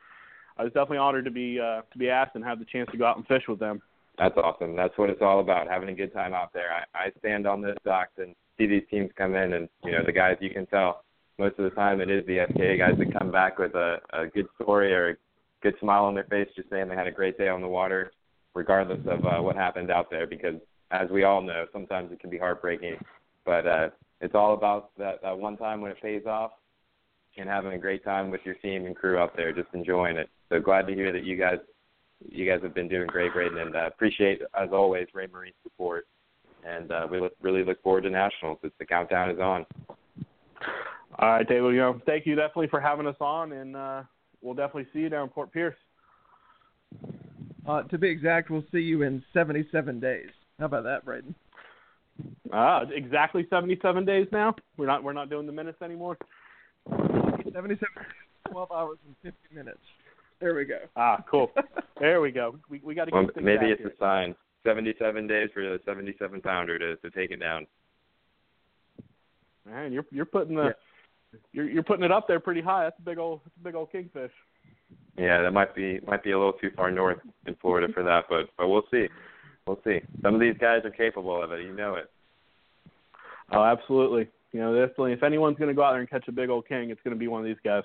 I was definitely honored to be uh, to be asked and have the chance to go out and fish with them. That's awesome. That's what it's all about, having a good time out there. I, I stand on this docks and see these teams come in, and you know the guys. You can tell most of the time it is the SKA guys that come back with a, a good story or a good smile on their face, just saying they had a great day on the water, regardless of uh, what happened out there. Because as we all know, sometimes it can be heartbreaking, but uh, it's all about that, that one time when it pays off and having a great time with your team and crew out there, just enjoying it. So glad to hear that you guys you guys have been doing great, Braden, and uh, appreciate as always Ray Raymarine support. And uh, we look, really look forward to nationals. It's the countdown is on. All right, David. You know, thank you definitely for having us on, and uh, we'll definitely see you down in Fort Pierce. Uh, to be exact, we'll see you in 77 days. How about that, Braden? Ah, exactly 77 days now. We're not we're not doing the minutes anymore. 77 12 hours and 50 minutes. There we go. Ah, cool. (laughs) there we go. We we got to well, get maybe it's here. a sign. Seventy-seven days for the seventy-seven pounder to to take it down. Man, you're you're putting the yeah. you're you're putting it up there pretty high. That's a big old that's a big old kingfish. Yeah, that might be might be a little too far north in Florida for that, but but we'll see. we'll see. Some of these guys are capable of it. You know it. Oh, absolutely. You know, definitely. If anyone's going to go out there and catch a big old king, it's going to be one of these guys.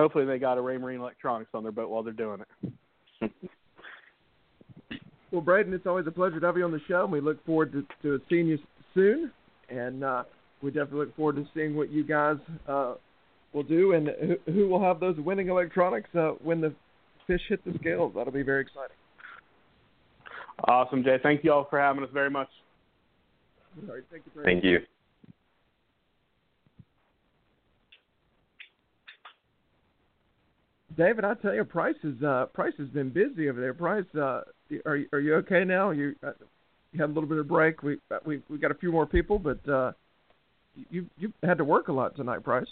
Hopefully, they got a Raymarine Electronics on their boat while they're doing it. (laughs) well, Braden, it's always a pleasure to have you on the show, and we look forward to, to seeing you soon. And uh, we definitely look forward to seeing what you guys uh, will do and who, who will have those winning electronics uh, when the fish hit the scales. That'll be very exciting. Awesome, Jay. Thank you all for having us very much. All right, thank you. Thank you. David, I tell you, Price is uh, Price has been busy over there. Price, uh, are you, are you okay now? You, uh, you had a little bit of break. We uh, we we got a few more people, but uh, you you had to work a lot tonight, Price.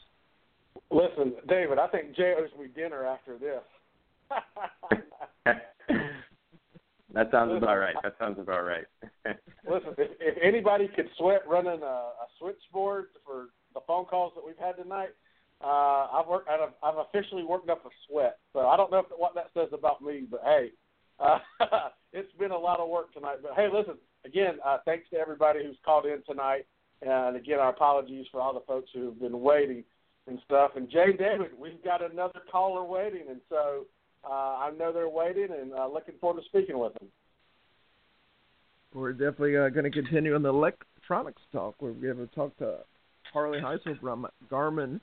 Listen, David, I think Jay owes me dinner after this. (laughs) that sounds about right. That sounds about right. (laughs) listen, if, if anybody could sweat running a, a switchboard for the phone calls that we've had tonight, uh, I've worked. I've, I've officially worked up a sweat. So I don't know if, what that says about me, but hey, uh, (laughs) it's been a lot of work tonight. But hey, listen again. Uh, thanks to everybody who's called in tonight, and again, our apologies for all the folks who have been waiting and stuff. And Jay David, we've got another caller waiting, and so uh, I know they're waiting, and uh, looking forward to speaking with them. We're definitely uh, going to continue on the electronics talk. We're going to talk to Carly Hysell from Garmin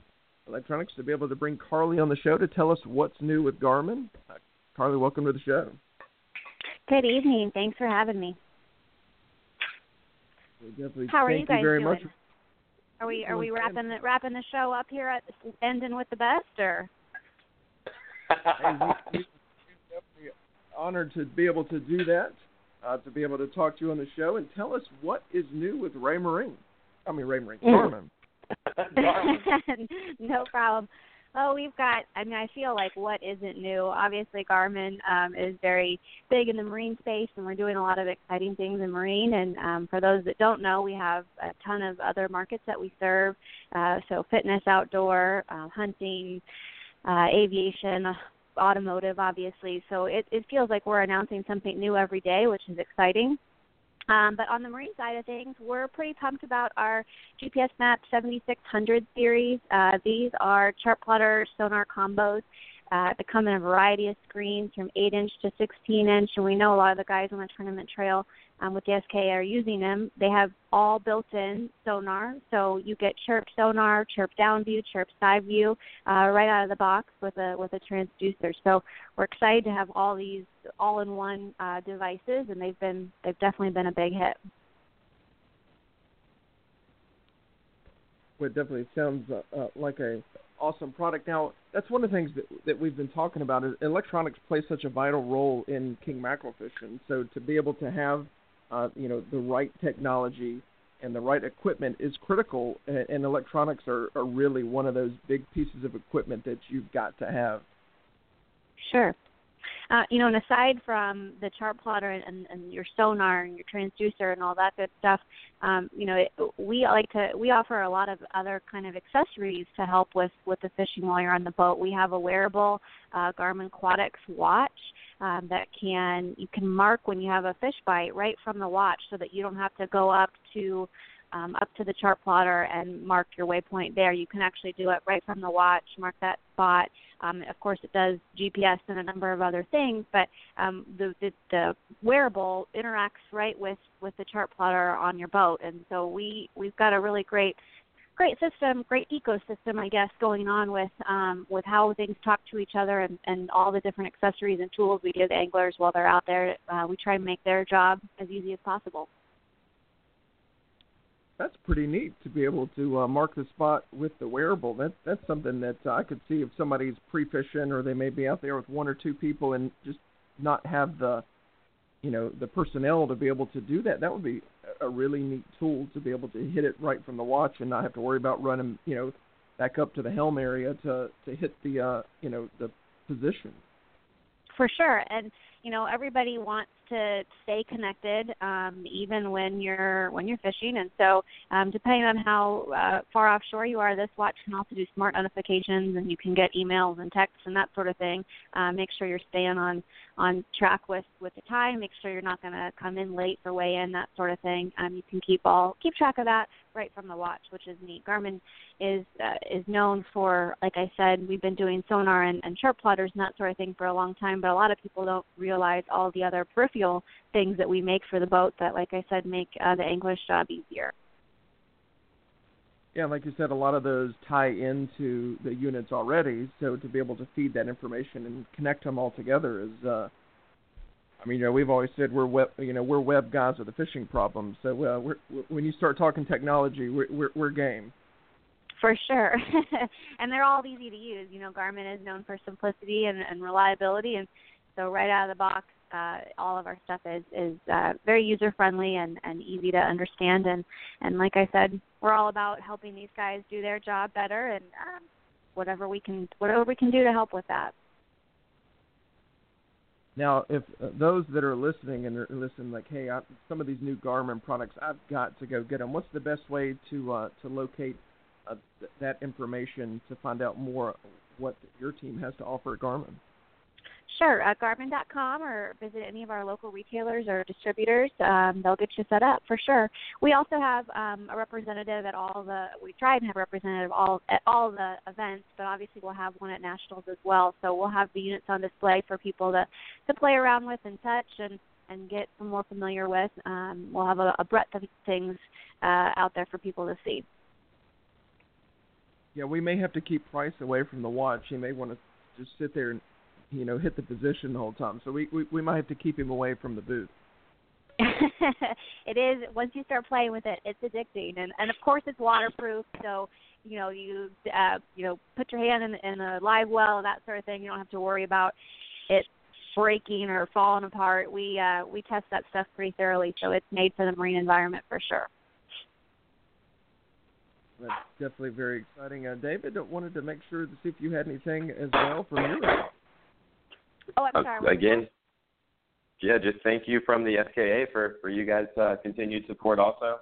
Electronics to be able to bring Carly on the show to tell us what's new with Garmin. Uh, Carly, welcome to the show. Good evening. Thanks for having me. How are you guys you very doing? much. Are we are we wrapping the wrapping the show up here at ending with the best or? we, we, honored to be able to do that, uh, to be able to talk to you on the show and tell us what is new with Raymarine. I mean Raymarine, Garmin. (laughs) (laughs) no problem. Oh, we've got. I mean, I feel like what isn't new. Obviously, Garmin um, is very big in the marine space, and we're doing a lot of exciting things in marine. And um, for those that don't know, we have a ton of other markets that we serve. Uh, so, fitness, outdoor, uh, hunting, uh, aviation, automotive, obviously. So it, it feels like we're announcing something new every day, which is exciting. Um, but on the marine side of things, we're pretty pumped about our GPS Map 7600 series. Uh, these are chart plotter sonar combos uh, that come in a variety of screens from 8 inch to 16 inch, and we know a lot of the guys on the tournament trail um, with the SK are using them. They have all built-in sonar, so you get chirp sonar, chirp down view, chirp side view, uh, right out of the box with a with a transducer. So we're excited to have all these all-in-one uh, devices, and they've been they've definitely been a big hit. Well, it definitely sounds uh, uh, like a awesome product. Now, that's one of the things that that we've been talking about. Is electronics play such a vital role in king mackerel fishing. So to be able to have, uh, you know, the right technology and the right equipment is critical. And, and electronics are, are really one of those big pieces of equipment that you've got to have. Sure. Uh, you know, and aside from the chart plotter and, and your sonar and your transducer and all that good stuff, um, you know, it, we like to we offer a lot of other kind of accessories to help with with the fishing while you're on the boat. We have a wearable uh, Garmin Quatix watch um, that can you can mark when you have a fish bite right from the watch, so that you don't have to go up to um, up to the chart plotter and mark your waypoint there. You can actually do it right from the watch, mark that spot. Um, of course, it does GPS and a number of other things, but um, the, the, the wearable interacts right with, with the chart plotter on your boat, and so we we've got a really great great system, great ecosystem, I guess, going on with um, with how things talk to each other and, and all the different accessories and tools we give anglers while they're out there. Uh, we try and make their job as easy as possible that's pretty neat to be able to uh, mark the spot with the wearable. That that's something that uh, I could see if somebody's pre-fishing or they may be out there with one or two people and just not have the, you know, the personnel to be able to do that. That would be a really neat tool to be able to hit it right from the watch and not have to worry about running, you know, back up to the helm area to to hit the, uh, you know, the position. For sure, and you know everybody wants to stay connected um, even when you're when you're fishing. And so, um, depending on how uh, far offshore you are, this watch can also do smart notifications, and you can get emails and texts and that sort of thing. Uh, make sure you're staying on on track with with the time. Make sure you're not going to come in late for weigh in, that sort of thing. Um, you can keep all keep track of that right from the watch, which is neat. Garmin is uh, is known for, like I said, we've been doing sonar and, and chart plotters and that sort of thing for a long time, but a lot of people don't realize all the other peripheral things that we make for the boat that, like I said, make uh, the angler's job easier. Yeah, like you said, a lot of those tie into the units already. So to be able to feed that information and connect them all together is, uh, I mean, you know, we've always said we're web, you know, we're web guys with a fishing problem. So uh, we're, we're, when you start talking technology, we're, we're, we're game. For sure, (laughs) and they're all easy to use. You know, Garmin is known for simplicity and, and reliability, and so right out of the box, uh, all of our stuff is is uh, very user friendly and, and easy to understand. And and like I said, we're all about helping these guys do their job better, and um, whatever we can whatever we can do to help with that. Now, if uh, those that are listening and are listening, like, hey, I, some of these new Garmin products, I've got to go get them. What's the best way to uh, to locate uh, th- that information to find out more what your team has to offer at Garmin? Sure, uh, Garmin.com or visit any of our local retailers or distributors. Um, they'll get you set up for sure. We also have um, a representative at all the. We try and have a representative all at all the events, but obviously we'll have one at nationals as well. So we'll have the units on display for people to to play around with and touch and and get more familiar with. Um, we'll have a, a breadth of things uh, out there for people to see. Yeah, we may have to keep Price away from the watch. He may want to just sit there and you know hit the position the whole time. So we we, we might have to keep him away from the booth. (laughs) it is once you start playing with it, it's addicting, and and of course it's waterproof. So you know you uh, you know put your hand in, in a live well that sort of thing. You don't have to worry about it breaking or falling apart. We uh, we test that stuff pretty thoroughly, so it's made for the marine environment for sure. That's definitely very exciting. Uh, David, wanted to make sure to see if you had anything as well from your end. Oh, I'm sorry. Uh, again, yeah, just thank you from the SKA for for you guys uh, continued support also.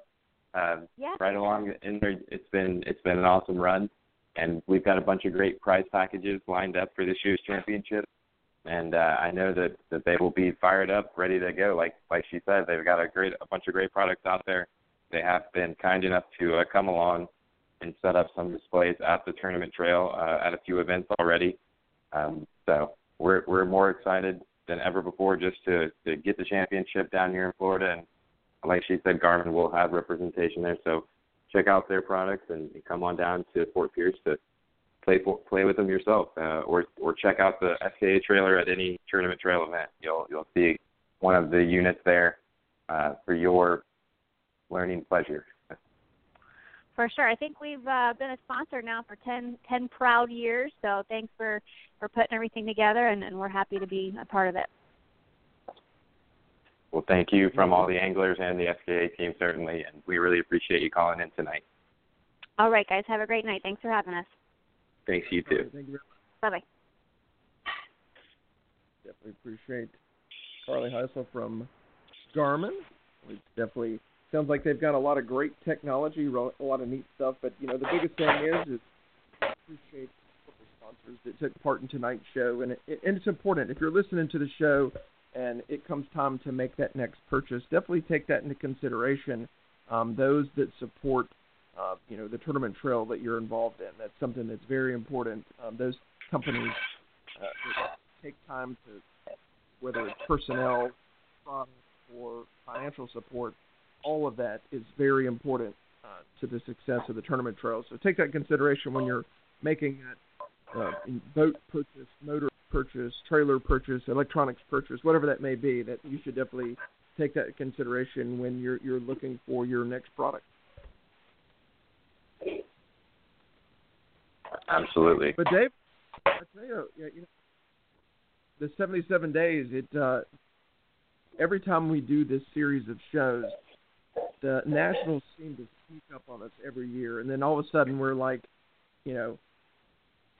Um, yeah. Right along in there, it's been it's been an awesome run, and we've got a bunch of great prize packages lined up for this year's championship. And uh, I know that that they will be fired up, ready to go. Like like she said, they've got a great a bunch of great products out there. They have been kind enough to uh, come along and set up some displays at the tournament trail uh, at a few events already. Um, so we're we're more excited than ever before just to to get the championship down here in Florida. And like she said, Garmin will have representation there. So check out their products and come on down to Fort Pierce to play play with them yourself, uh, or or check out the SKA trailer at any tournament trail event. You'll you'll see one of the units there uh, for your learning pleasure. For sure. I think we've uh, been a sponsor now for 10, 10 proud years. So thanks for, for putting everything together, and, and we're happy to be a part of it. Well, thank you from all the anglers and the SKA team, certainly, and we really appreciate you calling in tonight. All right, guys. Have a great night. Thanks for having us. Thanks, you too. Thank you. Bye bye. Definitely appreciate Carly Hysell from Garmin. We definitely sounds like they've got a lot of great technology, a lot of neat stuff. But you know, the biggest thing is is appreciate the sponsors that took part in tonight's show, and it, and it's important if you're listening to the show and it comes time to make that next purchase, definitely take that into consideration. Um, those that support, uh, you know, the tournament trail that you're involved in, that's something that's very important. Um, those companies uh, take time to, whether it's personnel, or financial support, all of that is very important uh, to the success of the tournament trail. So take that consideration when you're making that uh, boat purchase, motor purchase, trailer purchase, electronics purchase, whatever that may be. That you should definitely take that consideration when you're you're looking for your next product. Absolutely. But Dave, I tell you, you know, the 77 days. It uh, every time we do this series of shows, the Nationals seem to sneak up on us every year, and then all of a sudden we're like, you know,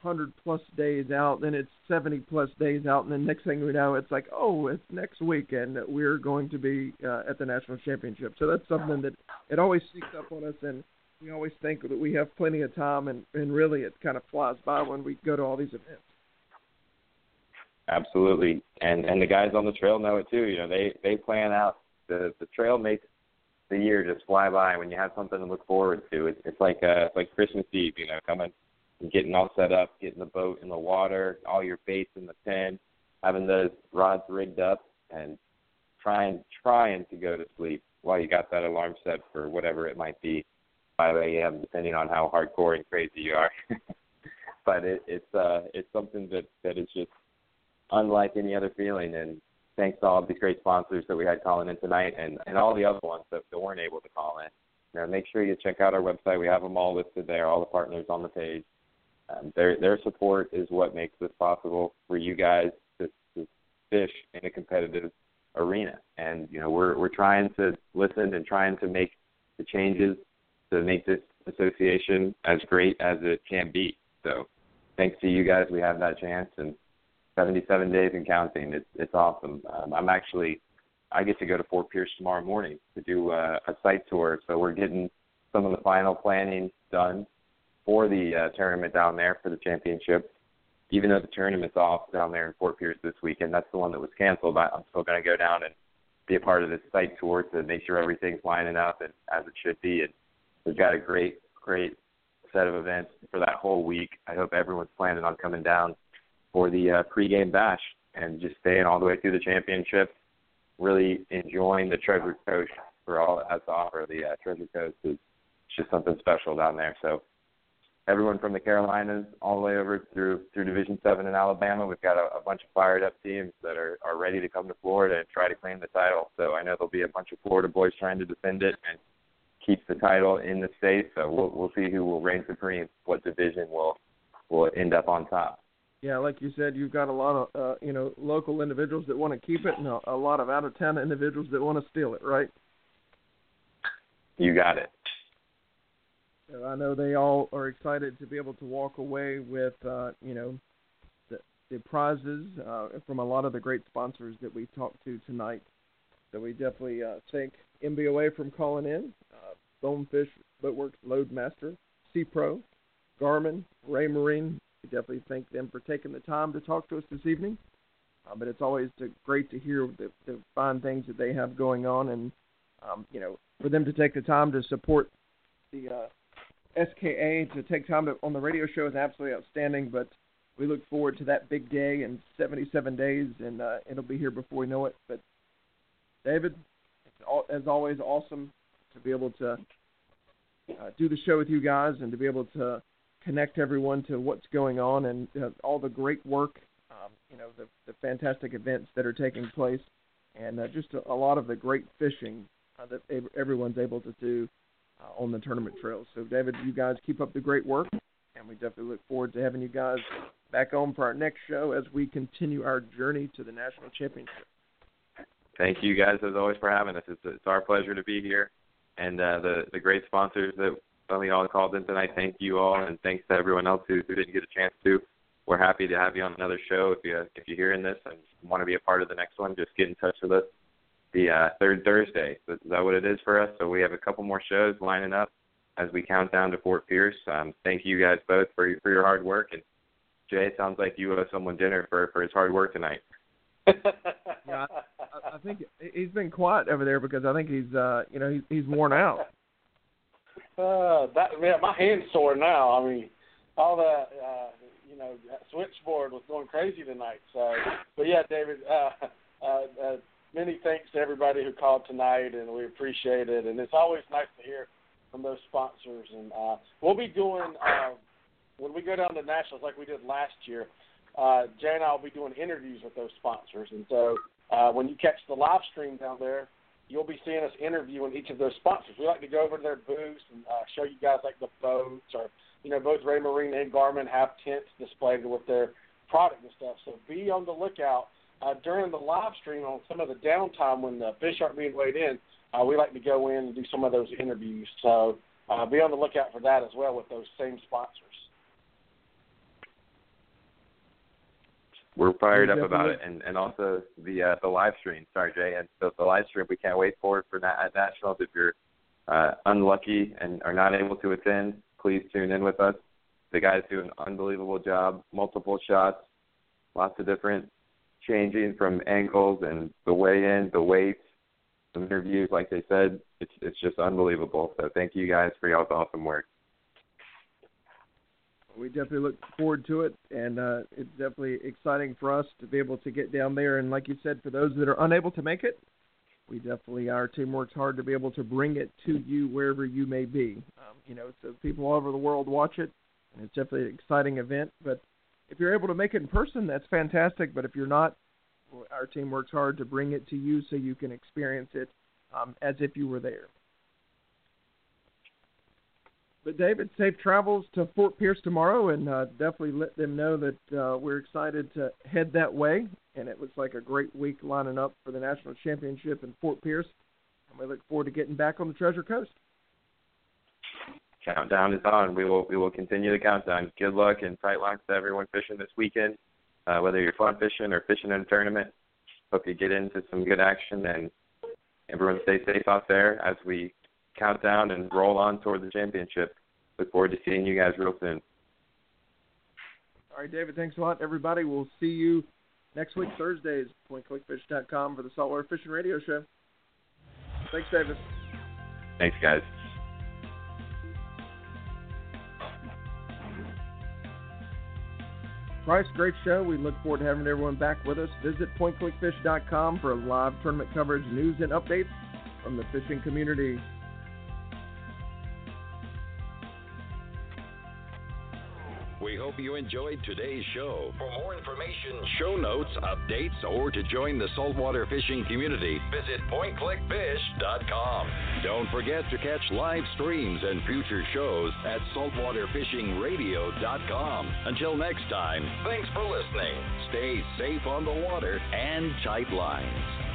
hundred plus days out, then it's seventy plus days out, and then next thing we know, it's like, oh, it's next weekend that we're going to be uh, at the national championship. So that's something that it always sneaks up on us, and we always think that we have plenty of time, and and really it kind of flies by when we go to all these events. Absolutely, and and the guys on the trail know it too. You know, they they plan out the the trail makes the year just fly by when you have something to look forward to. It's it's like uh it's like Christmas Eve, you know, coming getting all set up, getting the boat in the water, all your baits in the pen, having those rods rigged up, and trying trying to go to sleep while you got that alarm set for whatever it might be, 5 a.m. depending on how hardcore and crazy you are. (laughs) but it, it's uh it's something that that is just unlike any other feeling, and thanks to all these great sponsors that we had calling in tonight, and and all the other ones that, that weren't able to call in. Now, make sure you check out our website. We have them all listed there, all the partners on the page. Um, their their support is what makes this possible for you guys to, to fish in a competitive arena. And you know we're we're trying to listen and trying to make the changes to make this association as great as it can be. So thanks to you guys, we have that chance, and 77 days and counting. It's it's awesome. Um, I'm actually I get to go to Fort Pierce tomorrow morning to do uh, a site tour. So we're getting some of the final planning done for the uh, tournament down there for the championship. Even though the tournament's off down there in Fort Pierce this weekend, that's the one that was canceled. But I'm still going to go down and be a part of this site tour to make sure everything's lining up and as it should be. And we've got a great, great set of events for that whole week. I hope everyone's planning on coming down for the uh, pregame bash and just staying all the way through the championship. Really enjoying the Treasure Coast for all it has to offer. The uh, Treasure Coast is just something special down there. So everyone from the Carolinas all the way over through through Division Seven in Alabama. We've got a, a bunch of fired up teams that are are ready to come to Florida and try to claim the title. So I know there'll be a bunch of Florida boys trying to defend it and keep the title in the state. So we'll we'll see who will reign supreme. What division will will end up on top. Yeah, like you said, you've got a lot of uh, you know local individuals that want to keep it, and a, a lot of out of town individuals that want to steal it, right? You got it. So I know they all are excited to be able to walk away with, uh, you know, the, the prizes uh, from a lot of the great sponsors that we talked to tonight. So we definitely uh, thank NBOA from calling in, uh, Bonefish Boatworks Loadmaster, Pro, Garmin, Raymarine. We definitely thank them for taking the time to talk to us this evening. Uh, but it's always great to hear the, the fine things that they have going on, and um, you know, for them to take the time to support the uh, SKA to take time to, on the radio show is absolutely outstanding. But we look forward to that big day in 77 days, and uh, it'll be here before we know it. But David, all, as always awesome to be able to uh, do the show with you guys and to be able to connect everyone to what's going on and uh, all the great work, um, you know, the, the fantastic events that are taking place, and uh, just a, a lot of the great fishing uh, that everyone's able to do uh, on the tournament trails. So, David, you guys keep up the great work, and we definitely look forward to having you guys back on for our next show as we continue our journey to the national championship. Thank you guys as always for having us. It's, it's our pleasure to be here, and uh, the the great sponsors that some y'all called in tonight. Thank you all, and thanks to everyone else who, who didn't get a chance to. We're happy to have you on another show. If you if you're hearing this and want to be a part of the next one, just get in touch with us the uh, third Thursday. Is that what it is for us? So we have a couple more shows lining up as we count down to Fort Pierce. Um, thank you guys both for for your hard work. And Jay, it sounds like you owe someone dinner for for his hard work tonight. (laughs) yeah, I, I think he's been quiet over there because I think he's uh you know he's he's worn out. Uh, that yeah, my hand's sore now. I mean, all that uh, you know, that switchboard was going crazy tonight. So, but yeah, David, uh, uh, uh, many thanks to everybody who called tonight, and we appreciate it. And it's always nice to hear from those sponsors. And uh, we'll be doing uh, when we go down to nationals like we did last year. Uh, Jay and I will be doing interviews with those sponsors, and so uh, when you catch the live stream down there, you'll be seeing us interviewing each of those sponsors. We like to go over to their booths and uh, show you guys like the boats, or you know, both Raymarine and Garmin have tents displayed with their product and stuff. So be on the lookout uh, during the live stream on some of the downtime when the fish aren't being weighed in, uh, we like to go in and do some of those interviews. So uh, be on the lookout for that as well with those same sponsors. We're fired up about it, and and also the uh, the live stream. Sorry, Jay, and the, the live stream. We can't wait for it for na- at nationals. If you're uh, unlucky and are not able to attend, please tune in with us. The guys do an unbelievable job. Multiple shots, lots of different changing from angles and the weigh in, the weights, some interviews. Like they said, it's it's just unbelievable. So thank you guys for y'all's awesome work. We definitely look forward to it, and uh, it's definitely exciting for us to be able to get down there. And like you said, for those that are unable to make it, we definitely our team works hard to be able to bring it to you wherever you may be. Um, you know, so people all over the world watch it, and it's definitely an exciting event. But if you're able to make it in person, that's fantastic. But if you're not, our team works hard to bring it to you so you can experience it um, as if you were there. But David, safe travels to Fort Pierce tomorrow, and uh, definitely let them know that uh, we're excited to head that way. And it looks like a great week lining up for the national championship in Fort Pierce, and we look forward to getting back on the Treasure Coast. Countdown is on. We will we will continue the countdown. Good luck and tight locks to everyone fishing this weekend. Uh, whether you're fun fishing or fishing in a tournament, hope you get into some good action and everyone stay safe out there as we count down and roll on toward the championship. Look forward to seeing you guys real soon. All right, David, thanks a lot, everybody. We'll see you next week, Thursdays, pointclickfish.com for the Saltwater Fishing Radio Show. Thanks, David. Thanks, guys. Price, great show. We look forward to having everyone back with us. Visit pointclickfish.com for live tournament coverage, news, and updates from the fishing community. We hope you enjoyed today's show. For more information, show notes, updates, or to join the saltwater fishing community, visit pointclickfish.com. Don't forget to catch live streams and future shows at saltwaterfishingradio.com. Until next time, thanks for listening. Stay safe on the water and tight lines.